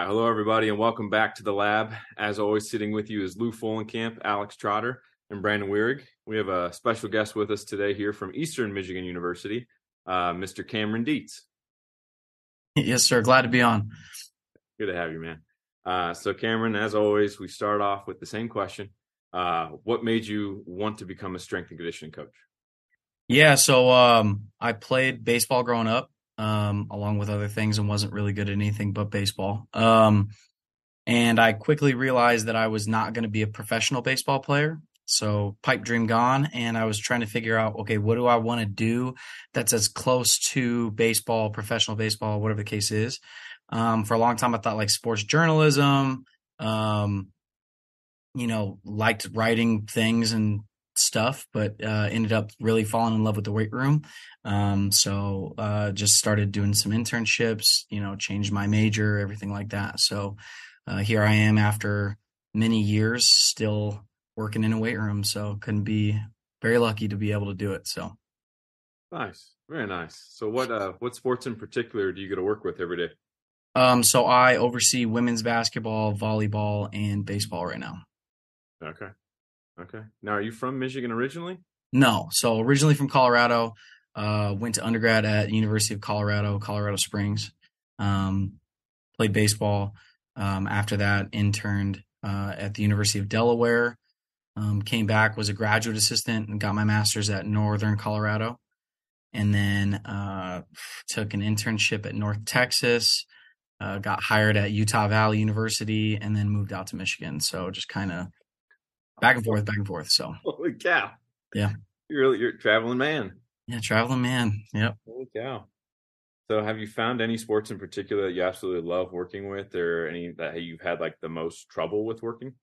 right, hello everybody, and welcome back to the lab. As always, sitting with you is Lou Folenkamp, Alex Trotter, and Brandon Weirig. We have a special guest with us today here from Eastern Michigan University, uh, Mr. Cameron Dietz. Yes, sir. Glad to be on. Good to have you, man. Uh, so, Cameron, as always, we start off with the same question: uh, What made you want to become a strength and conditioning coach? Yeah, so um, I played baseball growing up um, along with other things and wasn't really good at anything but baseball. Um, and I quickly realized that I was not going to be a professional baseball player. So pipe dream gone. And I was trying to figure out, okay, what do I want to do that's as close to baseball, professional baseball, whatever the case is. Um, for a long time, I thought like sports journalism, um, you know, liked writing things and stuff, but uh, ended up really falling in love with the weight room. Um, so uh, just started doing some internships, you know, changed my major, everything like that. So uh, here I am after many years, still working in a weight room. So couldn't be very lucky to be able to do it. So nice, very nice. So what uh, what sports in particular do you get to work with every day? Um, so I oversee women's basketball, volleyball, and baseball right now. Okay. Okay. Now, are you from Michigan originally? No. So originally from Colorado. Uh, went to undergrad at University of Colorado, Colorado Springs. Um, played baseball. Um, after that, interned uh, at the University of Delaware. Um, came back, was a graduate assistant, and got my master's at Northern Colorado. And then uh, took an internship at North Texas. Uh, got hired at Utah Valley University, and then moved out to Michigan. So just kind of back and forth, back and forth. So holy cow, yeah, you're really you're traveling man. Yeah, traveling man. Yep. Holy cow. So, have you found any sports in particular that you absolutely love working with, or any that you've had like the most trouble with working?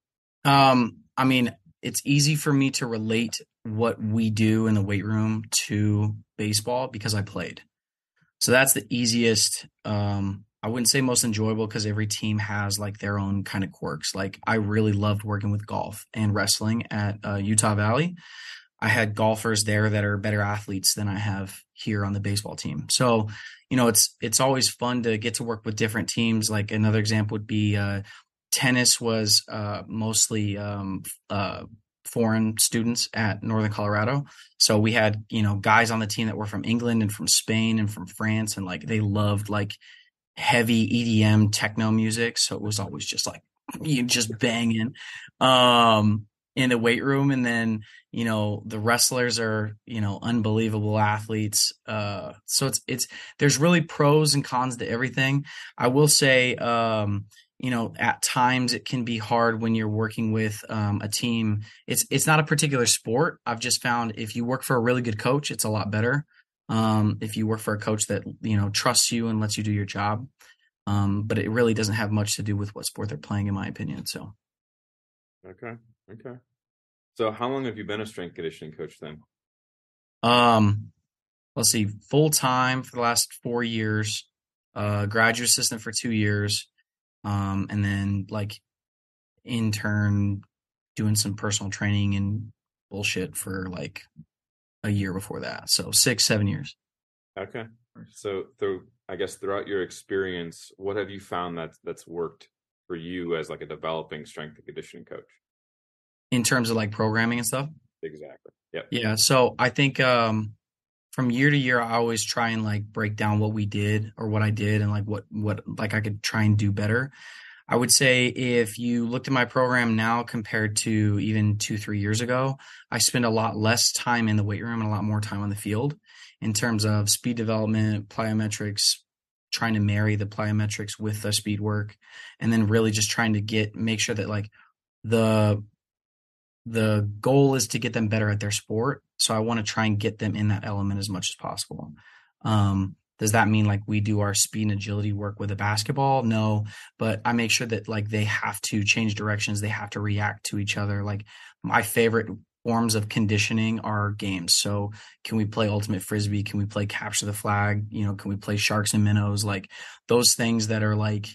Um, I mean, it's easy for me to relate what we do in the weight room to baseball because I played. So that's the easiest um I wouldn't say most enjoyable because every team has like their own kind of quirks. Like I really loved working with golf and wrestling at uh, Utah Valley. I had golfers there that are better athletes than I have here on the baseball team. So, you know, it's it's always fun to get to work with different teams. Like another example would be uh, tennis was uh, mostly um, uh, foreign students at Northern Colorado. So we had you know guys on the team that were from England and from Spain and from France, and like they loved like heavy EDM techno music. So it was always just like you just banging um, in the weight room. And then, you know, the wrestlers are, you know, unbelievable athletes. Uh, so it's, it's, there's really pros and cons to everything. I will say, um, you know, at times it can be hard when you're working with um, a team. It's it's not a particular sport. I've just found if you work for a really good coach, it's a lot better um, if you work for a coach that you know trusts you and lets you do your job. Um, but it really doesn't have much to do with what sport they're playing, in my opinion. So, okay, okay. So, how long have you been a strength conditioning coach then? Um, let's see, full time for the last four years, uh, graduate assistant for two years, um, and then like intern doing some personal training and bullshit for like a year before that. So six, seven years. Okay. So through I guess throughout your experience, what have you found that that's worked for you as like a developing strength and conditioning coach? In terms of like programming and stuff? Exactly. Yep. Yeah. So I think um from year to year I always try and like break down what we did or what I did and like what what like I could try and do better. I would say if you looked at my program now compared to even two, three years ago, I spend a lot less time in the weight room and a lot more time on the field in terms of speed development, plyometrics, trying to marry the plyometrics with the speed work, and then really just trying to get make sure that like the the goal is to get them better at their sport. So I want to try and get them in that element as much as possible. Um, does that mean like we do our speed and agility work with a basketball? No, but I make sure that like they have to change directions, they have to react to each other. Like my favorite forms of conditioning are games. So can we play ultimate frisbee? Can we play capture the flag? You know, can we play sharks and minnows? Like those things that are like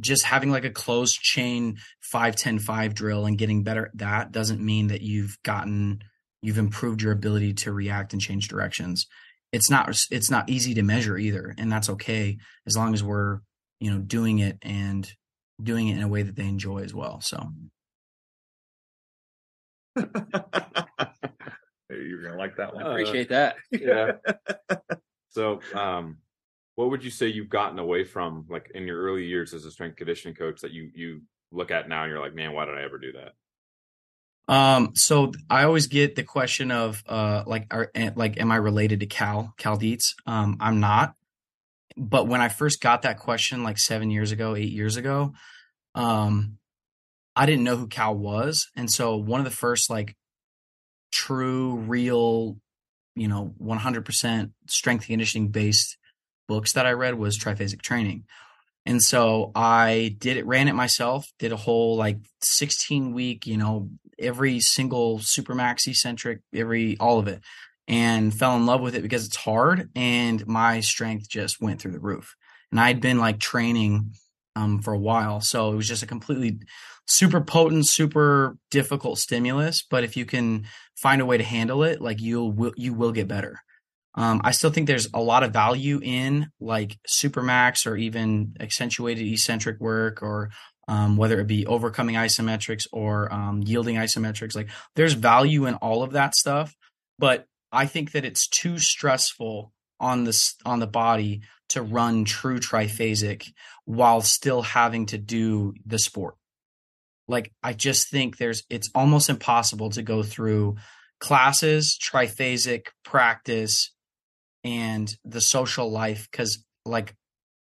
just having like a closed chain 5 10 5 drill and getting better at that doesn't mean that you've gotten you've improved your ability to react and change directions it's not it's not easy to measure either and that's okay as long as we're you know, doing it and doing it in a way that they enjoy as well. So You're gonna like that one. Uh, Appreciate that. yeah. So, um, what would you say you've gotten away from, like in your early years as a strength conditioning coach, that you you look at now and you're like, man, why did I ever do that? Um, so I always get the question of uh like are eh, like am I related to Cal Cal Dietz? Um, I'm not. But when I first got that question like seven years ago, eight years ago, um, I didn't know who Cal was, and so one of the first like true, real, you know, 100% strength conditioning based books that I read was Triphasic Training. And so I did it, ran it myself, did a whole like 16 week, you know, every single Supermax eccentric, every, all of it, and fell in love with it because it's hard and my strength just went through the roof. And I'd been like training um, for a while. So it was just a completely super potent, super difficult stimulus. But if you can find a way to handle it, like you'll, will, you will get better. Um, I still think there's a lot of value in like supermax or even accentuated eccentric work or um, whether it be overcoming isometrics or um, yielding isometrics. Like there's value in all of that stuff, but I think that it's too stressful on this on the body to run true triphasic while still having to do the sport. Like I just think there's it's almost impossible to go through classes, triphasic practice, and the social life because like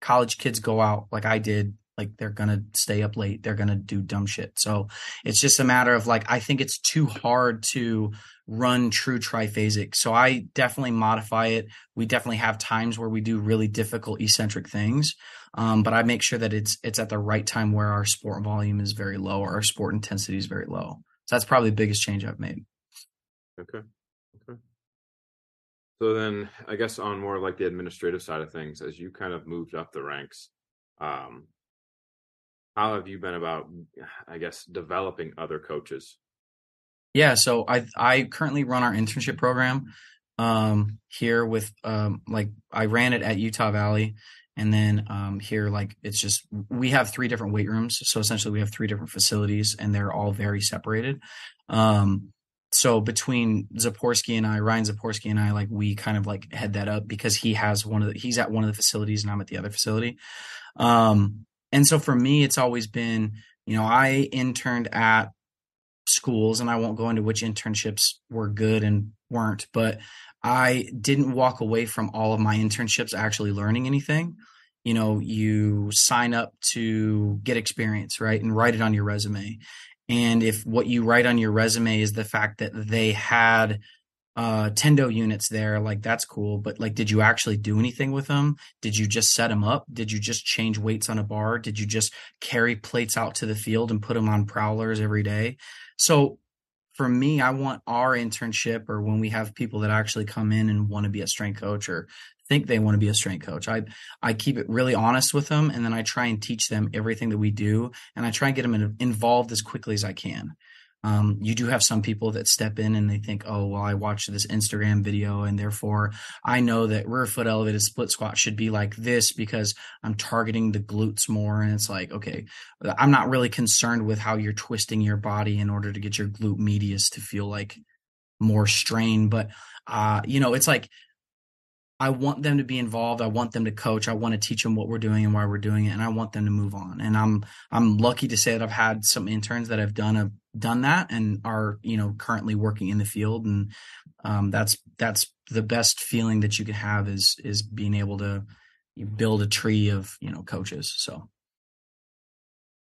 college kids go out like I did like they're gonna stay up late they're gonna do dumb shit. So it's just a matter of like i think it's too hard to run true triphasic. So i definitely modify it. We definitely have times where we do really difficult eccentric things um, but i make sure that it's it's at the right time where our sport volume is very low or our sport intensity is very low. So that's probably the biggest change i've made. Okay. Okay. So then, I guess on more like the administrative side of things, as you kind of moved up the ranks, um, how have you been about, I guess, developing other coaches? Yeah, so I I currently run our internship program um here with um like I ran it at Utah Valley and then um here like it's just we have three different weight rooms so essentially we have three different facilities and they're all very separated um so between Zaporsky and I Ryan Zaporsky and I like we kind of like head that up because he has one of the he's at one of the facilities and I'm at the other facility um and so for me it's always been you know I interned at schools and I won't go into which internships were good and weren't, but I didn't walk away from all of my internships actually learning anything. You know, you sign up to get experience, right? And write it on your resume. And if what you write on your resume is the fact that they had uh tendo units there like that's cool but like did you actually do anything with them? Did you just set them up? Did you just change weights on a bar? Did you just carry plates out to the field and put them on prowlers every day? So for me i want our internship or when we have people that actually come in and want to be a strength coach or think they want to be a strength coach. I i keep it really honest with them and then i try and teach them everything that we do and i try and get them involved as quickly as i can um, you do have some people that step in and they think, oh, well, I watched this Instagram video and therefore I know that rear foot elevated split squat should be like this because I'm targeting the glutes more. And it's like, okay, I'm not really concerned with how you're twisting your body in order to get your glute medius to feel like more strain. But, uh, you know, it's like, I want them to be involved. I want them to coach. I want to teach them what we're doing and why we're doing it, and I want them to move on. And I'm I'm lucky to say that I've had some interns that have done a done that and are you know currently working in the field, and um, that's that's the best feeling that you can have is is being able to build a tree of you know coaches. So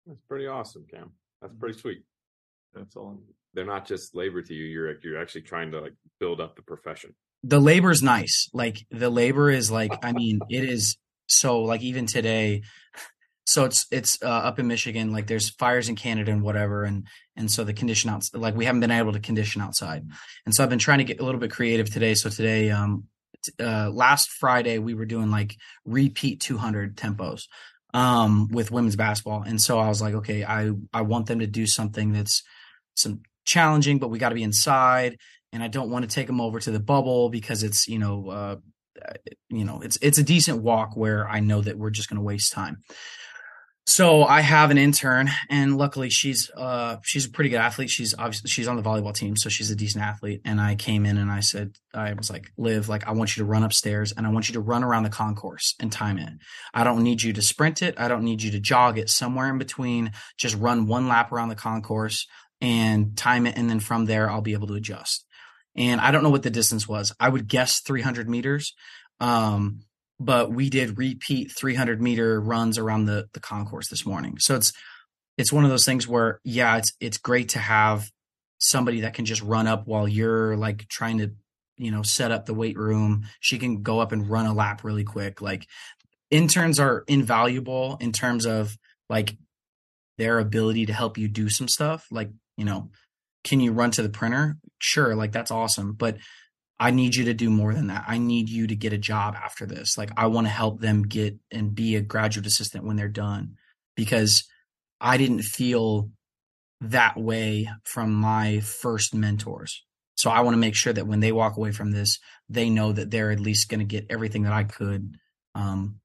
That's pretty awesome, Cam. That's pretty sweet. That's all. They're not just labor to you. You're you're actually trying to like build up the profession. The labor's nice. Like the labor is like, I mean, it is so like even today. So it's it's uh, up in Michigan. Like there's fires in Canada and whatever, and and so the condition out like we haven't been able to condition outside, and so I've been trying to get a little bit creative today. So today, um, t- uh, last Friday we were doing like repeat 200 tempos, um, with women's basketball, and so I was like, okay, I I want them to do something that's some challenging, but we got to be inside and I don't want to take them over to the bubble because it's you know uh, you know, it's it's a decent walk where I know that we're just going to waste time. So I have an intern, and luckily she's uh she's a pretty good athlete. She's obviously she's on the volleyball team, so she's a decent athlete. And I came in and I said I was like, Liv, like I want you to run upstairs and I want you to run around the concourse and time it. I don't need you to sprint it. I don't need you to jog it. Somewhere in between, just run one lap around the concourse and time it, and then from there I'll be able to adjust. And I don't know what the distance was. I would guess 300 meters. Um, but we did repeat 300 meter runs around the the concourse this morning. So it's it's one of those things where yeah, it's it's great to have somebody that can just run up while you're like trying to you know set up the weight room. She can go up and run a lap really quick. Like interns are invaluable in terms of like their ability to help you do some stuff. Like you know, can you run to the printer? Sure, like that's awesome, but I need you to do more than that. I need you to get a job after this. Like I want to help them get and be a graduate assistant when they're done because I didn't feel that way from my first mentors. So I want to make sure that when they walk away from this, they know that they're at least going to get everything that I could um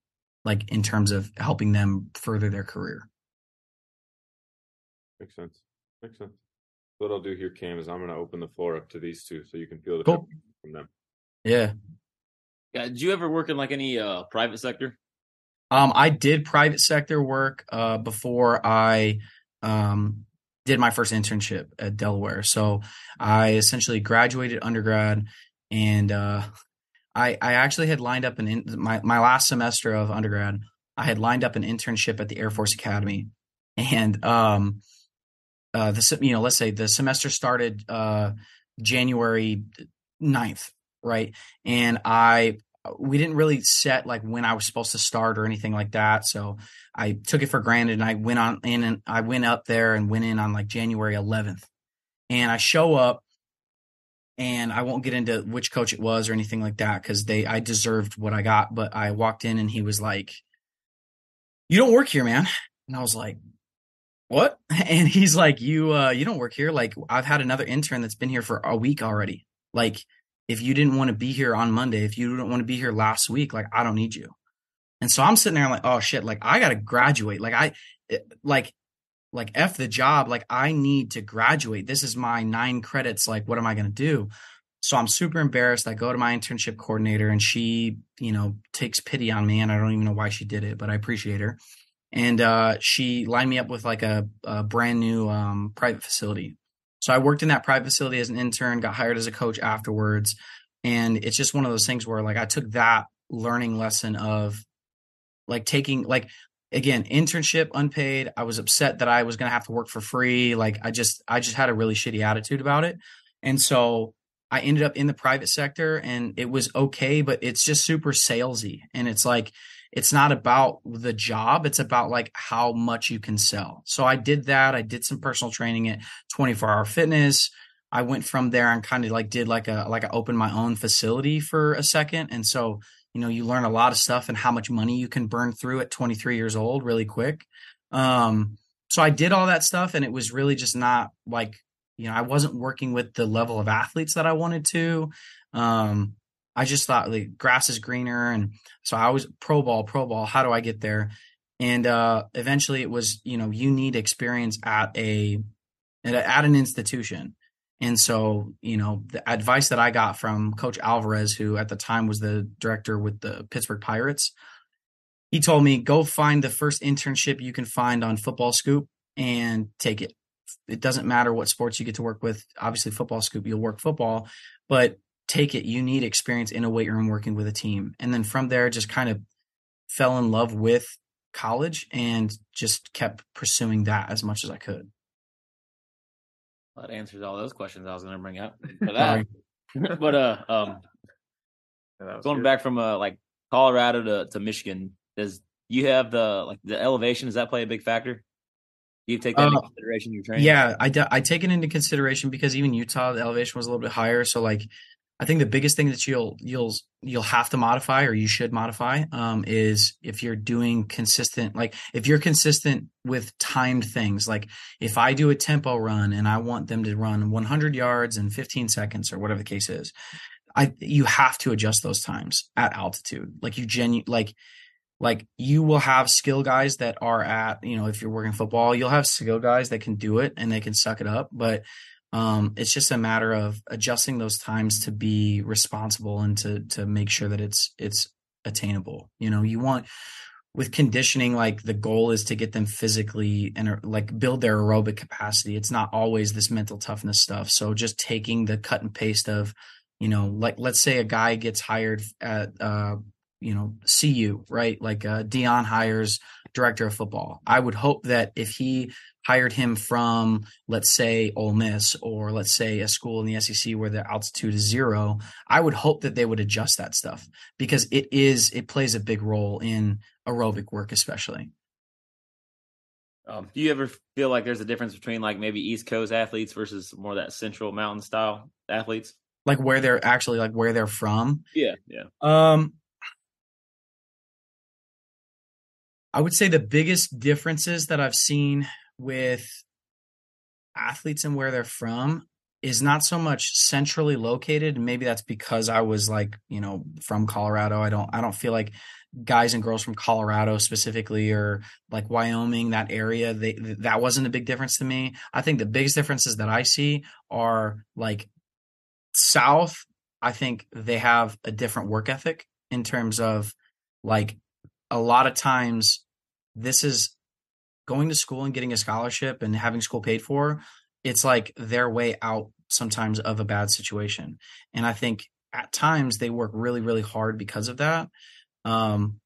like in terms of helping them further their career. Makes sense. Makes sense. What I'll do here, Cam, is I'm going to open the floor up to these two so you can feel the Cool. from them. Yeah. Yeah, did you ever work in like any uh private sector? Um, I did private sector work uh, before I um, did my first internship at Delaware. So I essentially graduated undergrad, and uh, I I actually had lined up an in, my my last semester of undergrad. I had lined up an internship at the Air Force Academy, and um, uh, the you know let's say the semester started uh, January 9th, right? And I we didn't really set like when I was supposed to start or anything like that. So I took it for granted and I went on in and I went up there and went in on like January 11th. And I show up and I won't get into which coach it was or anything like that because they I deserved what I got. But I walked in and he was like, You don't work here, man. And I was like, What? And he's like, You uh you don't work here. Like I've had another intern that's been here for a week already. Like if you didn't want to be here on Monday, if you didn't want to be here last week, like I don't need you. And so I'm sitting there like, oh shit, like I gotta graduate. Like I like like F the job, like I need to graduate. This is my nine credits. Like, what am I gonna do? So I'm super embarrassed. I go to my internship coordinator and she, you know, takes pity on me. And I don't even know why she did it, but I appreciate her. And uh, she lined me up with like a, a brand new um, private facility. So I worked in that private facility as an intern, got hired as a coach afterwards. And it's just one of those things where like I took that learning lesson of like taking like again internship unpaid i was upset that i was going to have to work for free like i just i just had a really shitty attitude about it and so i ended up in the private sector and it was okay but it's just super salesy and it's like it's not about the job it's about like how much you can sell. So i did that i did some personal training at 24 hour fitness. I went from there and kind of like did like a like i opened my own facility for a second. And so you know you learn a lot of stuff and how much money you can burn through at 23 years old really quick. Um so i did all that stuff and it was really just not like you know i wasn't working with the level of athletes that i wanted to. Um i just thought like grass is greener and so i was pro ball pro ball how do i get there and uh eventually it was you know you need experience at a at, a, at an institution and so, you know, the advice that I got from Coach Alvarez, who at the time was the director with the Pittsburgh Pirates, he told me, go find the first internship you can find on Football Scoop and take it. It doesn't matter what sports you get to work with. Obviously, Football Scoop, you'll work football, but take it. You need experience in a weight room working with a team. And then from there, just kind of fell in love with college and just kept pursuing that as much as I could. Well, that answers all those questions I was going to bring up for that. but uh, um, Yeah, going good. back from uh like Colorado to to Michigan, does you have the like the elevation? Does that play a big factor? You take that into Uh, consideration in your training? Yeah, I, de- I take it into consideration because even Utah, the elevation was a little bit higher. So like, I think the biggest thing that you'll you'll you'll have to modify or you should modify um, is if you're doing consistent, like if you're consistent with timed things. Like if I do a tempo run and I want them to run 100 yards in 15 seconds or whatever the case is, I you have to adjust those times at altitude. Like you genu like like you will have skill guys that are at you know if you're working football you'll have skill guys that can do it and they can suck it up but um, it's just a matter of adjusting those times to be responsible and to to make sure that it's it's attainable. You know you want with conditioning like the goal is to get them physically and like build their aerobic capacity. It's not always this mental toughness stuff. So just taking the cut and paste of you know like let's say a guy gets hired at uh you know CU right? Like uh Deion hires director of football. I would hope that if he hired him from let's say Ole Miss or let's say a school in the SEC where the altitude is zero I would hope that they would adjust that stuff because it is it plays a big role in aerobic work especially um, do you ever feel like there's a difference between like maybe East Coast athletes versus more that Central Mountain style athletes? Like where they're actually like where they're from? Yeah, yeah. Um, I would say the biggest differences that I've seen with athletes and where they're from is not so much centrally located. Maybe that's because I was like, you know, from Colorado. I don't I don't feel like guys and girls from Colorado specifically or like Wyoming, that area, they that wasn't a big difference to me. I think the biggest differences that I see are like South, I think they have a different work ethic in terms of like a lot of times this is going to school and getting a scholarship and having school paid for it's like their way out sometimes of a bad situation. And i think at times they work really really hard because of that um,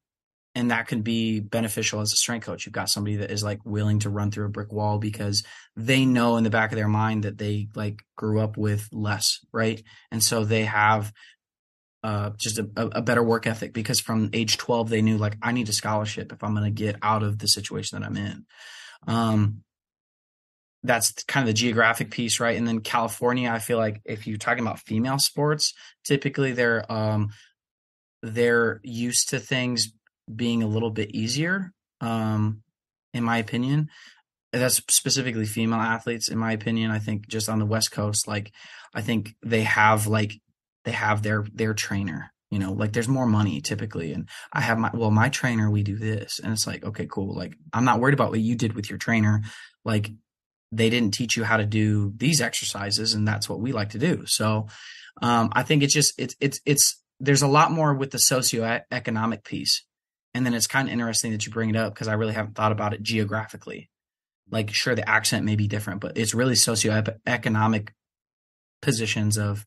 and that can be beneficial as a strength coach. You've got somebody that is like willing to run through a brick wall because they know in the back of their mind that they like grew up with less right? And so they have uh, just a, a, better work ethic because from age 12 they knew like i need a scholarship if i'm going to get out of the situation that i'm in. Um, that's kind of the geographic piece right? And then california i feel like if you're talking about female sports typically they're um, they're used to things being a little bit easier um, in my opinion. That's specifically female athletes in my opinion. I think just on the west coast like i think they have like they have their their trainer you know like there's more money typically. And i have my well my trainer we do this. And it's like okay cool. Like i'm not worried about what you did with your trainer. Like they didn't teach you how to do these exercises and that's what we like to do. So um, i think it's just it's it's it's there's a lot more with the socioeconomic piece. And then it's kind of interesting that you bring it up because i really haven't thought about it geographically. Like sure the accent may be different but it's really socioeconomic positions of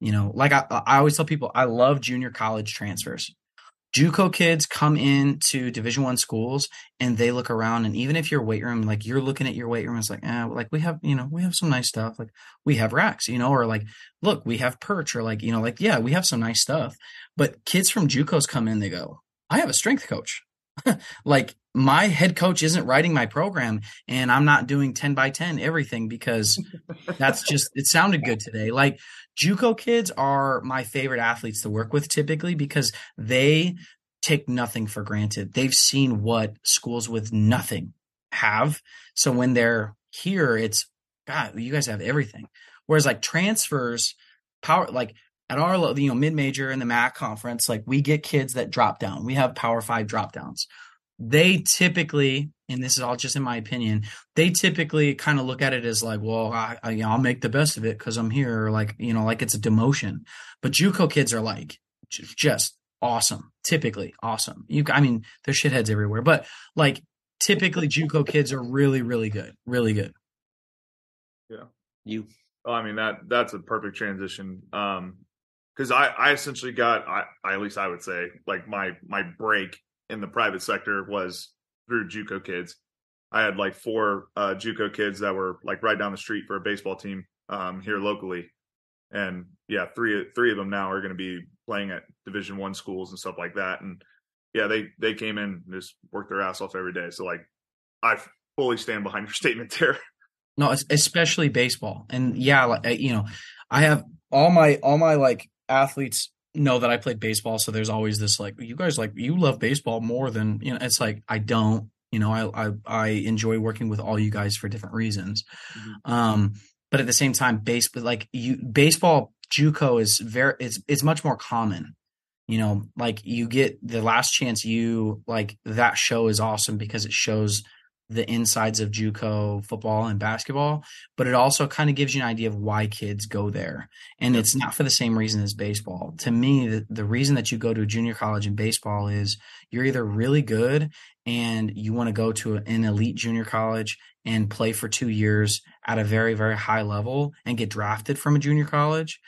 you know, like I, I always tell people, I love junior college transfers. JUCO kids come into Division One schools and they look around, and even if your weight room, like you're looking at your weight room, it's like, eh, like we have, you know, we have some nice stuff. Like we have racks, you know, or like, look, we have perch, or like, you know, like yeah, we have some nice stuff. But kids from JUCOs come in, they go, I have a strength coach. like my head coach isn't writing my program and I'm not doing 10 by 10 everything because that's just it sounded good today. Like JUCO kids are my favorite athletes to work with typically because they take nothing for granted. They've seen what schools with nothing have. So when they're here, it's God, you guys have everything. Whereas like transfers, power like at our you know mid major and the MAC conference, like we get kids that drop down. We have Power Five drop downs. They typically, and this is all just in my opinion, they typically kind of look at it as like, well, I, I will make the best of it because I'm here, or like you know, like it's a demotion. But JUCO kids are like just awesome, typically awesome. You, I mean, there's shitheads everywhere, but like typically JUCO kids are really, really good, really good. Yeah, you. Oh, I mean that that's a perfect transition. Um, because I, I essentially got I, I, at least I would say like my my break in the private sector was through JUCO kids. I had like four uh, JUCO kids that were like right down the street for a baseball team um, here locally, and yeah, three three of them now are going to be playing at Division One schools and stuff like that. And yeah, they they came in and just worked their ass off every day. So like, I fully stand behind your statement there. No, especially baseball, and yeah, like you know, I have all my all my like athletes know that I played baseball, so there's always this like you guys like you love baseball more than you know. It's like I don't. You know, I I, I enjoy working with all you guys for different reasons. Mm-hmm. Um, but at the same time, base like you baseball JUCO is very it's it's much more common. You know, like you get the last chance you like that show is awesome because it shows the insides of JUCO football and basketball, but it also kind of gives you an idea of why kids go there. And it's not for the same reason as baseball. To me, the, the reason that you go to a junior college in baseball is you're either really good and you want to go to an elite junior college and play for two years at a very, very high level and get drafted from a junior college.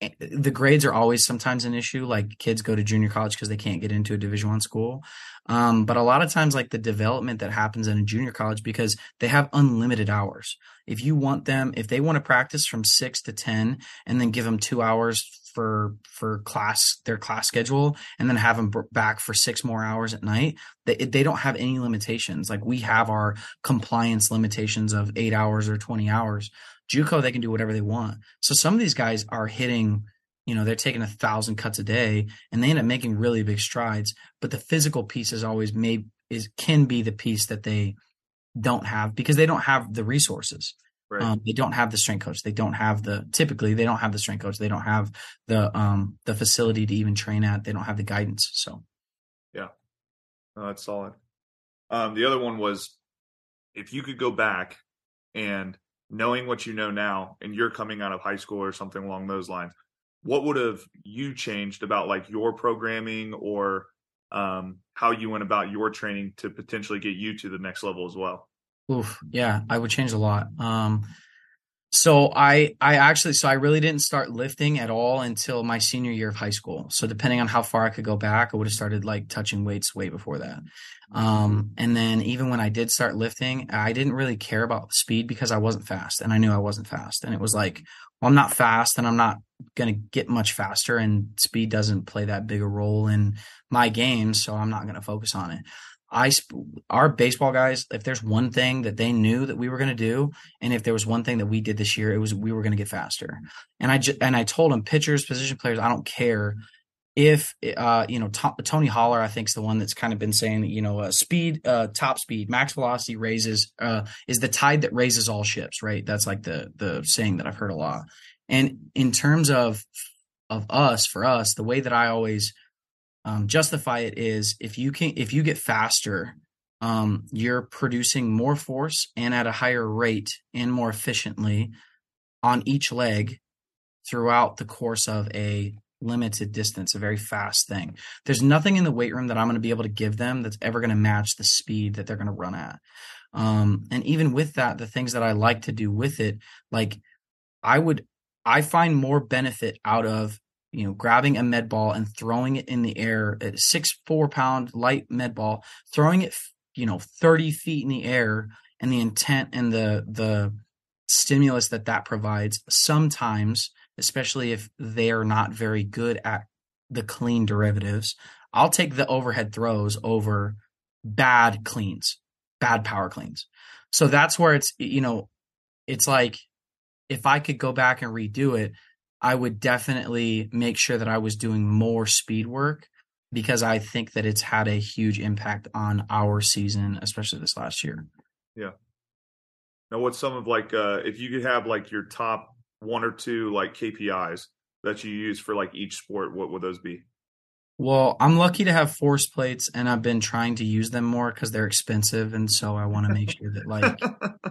The grades are always sometimes an issue. Like kids go to junior college because they can't get into a division one school. Um, but a lot of times, like the development that happens in a junior college because they have unlimited hours. If you want them, if they want to practice from six to 10 and then give them two hours for, for class, their class schedule, and then have them back for six more hours at night, they, they don't have any limitations. Like we have our compliance limitations of eight hours or 20 hours. JUCO, they can do whatever they want. So some of these guys are hitting you know they're taking a thousand cuts a day and they end up making really big strides but the physical piece is always made is can be the piece that they don't have because they don't have the resources. Right. um, they don't have the strength coach. They don't have the typically they don't have the strength coach. They don't have the um the facility to even train at. They don't have the guidance so. Yeah. No, that's solid. Um the other one was if you could go back and knowing what you know now and you're coming out of high school or something along those lines what would have you changed about like your programming or um, how you went about your training to potentially get you to the next level as well? Oof, yeah, I would change a lot. Um, so I I actually so I really didn't start lifting at all until my senior year of high school. So depending on how far I could go back, I would have started like touching weights way before that. Um, and then even when I did start lifting, I didn't really care about speed because I wasn't fast and I knew I wasn't fast. And it was like, well, I'm not fast and I'm not going to get much faster and speed doesn't play that big a role in my game. So I'm not going to focus on it. I our baseball guys, if there's one thing that they knew that we were going to do, and if there was one thing that we did this year, it was we were going to get faster. And I just, and I told them, pitchers, position players, I don't care if uh, you know T- Tony Holler, I think is the one that's kind of been saying you know uh, speed, uh, top speed, max velocity raises uh, is the tide that raises all ships, right? That's like the the saying that I've heard a lot. And in terms of of us, for us, the way that I always um, justify it is if you can if you get faster um, you're producing more force and at a higher rate and more efficiently on each leg throughout the course of a limited distance, a very fast thing. There's nothing in the weight room that I'm going to be able to give them that's ever going to match the speed that they're going to run at. Um, and even with that, the things that I like to do with it, like I would, I find more benefit out of you know, grabbing a med ball and throwing it in the air six, four pound light med ball, throwing it, you know, 30 feet in the air and the intent and the, the stimulus that that provides sometimes, especially if they are not very good at the clean derivatives, I'll take the overhead throws over bad cleans, bad power cleans. So that's where it's, you know, it's like if I could go back and redo it, I would definitely make sure that I was doing more speed work because I think that it's had a huge impact on our season, especially this last year. Yeah. Now, what's some of like, uh, if you could have like your top one or two like KPIs that you use for like each sport, what would those be? Well, I'm lucky to have force plates and I've been trying to use them more because they're expensive. And so I want to make sure that like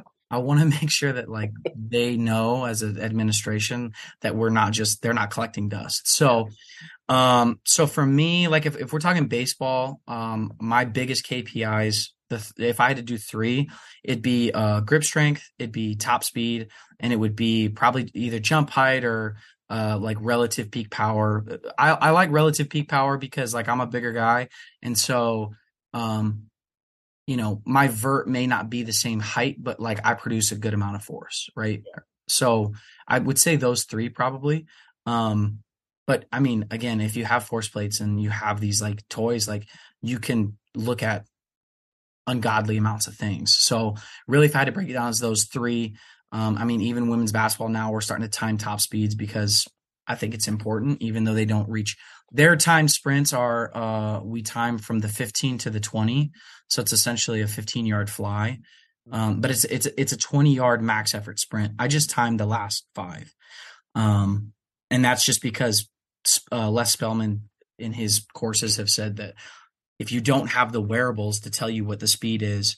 I want to make sure that like they know as an administration that we're not just they're not collecting dust. So um so for me like if, if we're talking baseball, um my biggest KPIs the, if I had to do three, it'd be uh grip strength, it'd be top speed, and it would be probably either jump height or uh, like relative peak power. I, I like relative peak power because like I'm a bigger guy, and so um, you know, my vert may not be the same height, but like I produce a good amount of force, right? Yeah. So I would say those three probably. Um, but I mean, again, if you have force plates and you have these like toys, like you can look at ungodly amounts of things. So really, if I had to break it down as those three, um, I mean, even women's basketball now we're starting to time top speeds because I think it's important, even though they don't reach their time sprints are uh, we time from the 15 to the 20, so it's essentially a 15 yard fly. Um, but it's it's it's a 20 yard max effort sprint. I just timed the last five, um, and that's just because uh, Les Spellman in his courses have said that if you don't have the wearables to tell you what the speed is,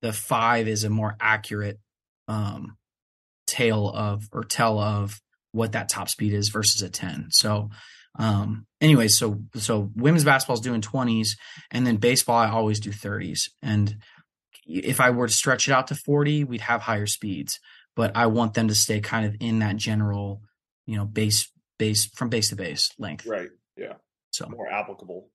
the five is a more accurate um, tale of or tell of what that top speed is versus a 10. So, um, anyways, so so women's basketball is doing 20s, and then baseball I always do 30s. And if I were to stretch it out to 40, we'd have higher speeds. But I want them to stay kind of in that general, you know, base base from base to base length. Right. Yeah. So More applicable.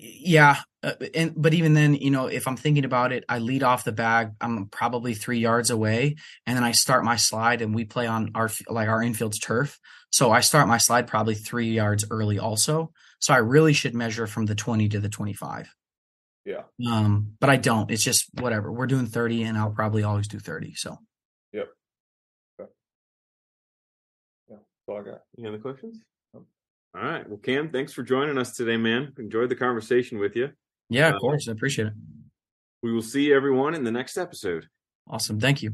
Yeah, uh, and but even then, you know, if I'm thinking about it, I lead off the bag. I'm probably three yards away, and then I start my slide, and we play on our like our infield's turf. So I start my slide probably three yards early, also. So I really should measure from the 20 to the 25. Yeah. Um, but I don't. It's just whatever. We're doing 30, and I'll probably always do 30. So Yep. Okay. Yeah. That's all I got. Any other questions? All right. Well, Cam, thanks for joining us today, man. Enjoyed the conversation with you. yeah, Uh, of course, I appreciate it. We will see everyone in the next episode. Awesome. Thank you.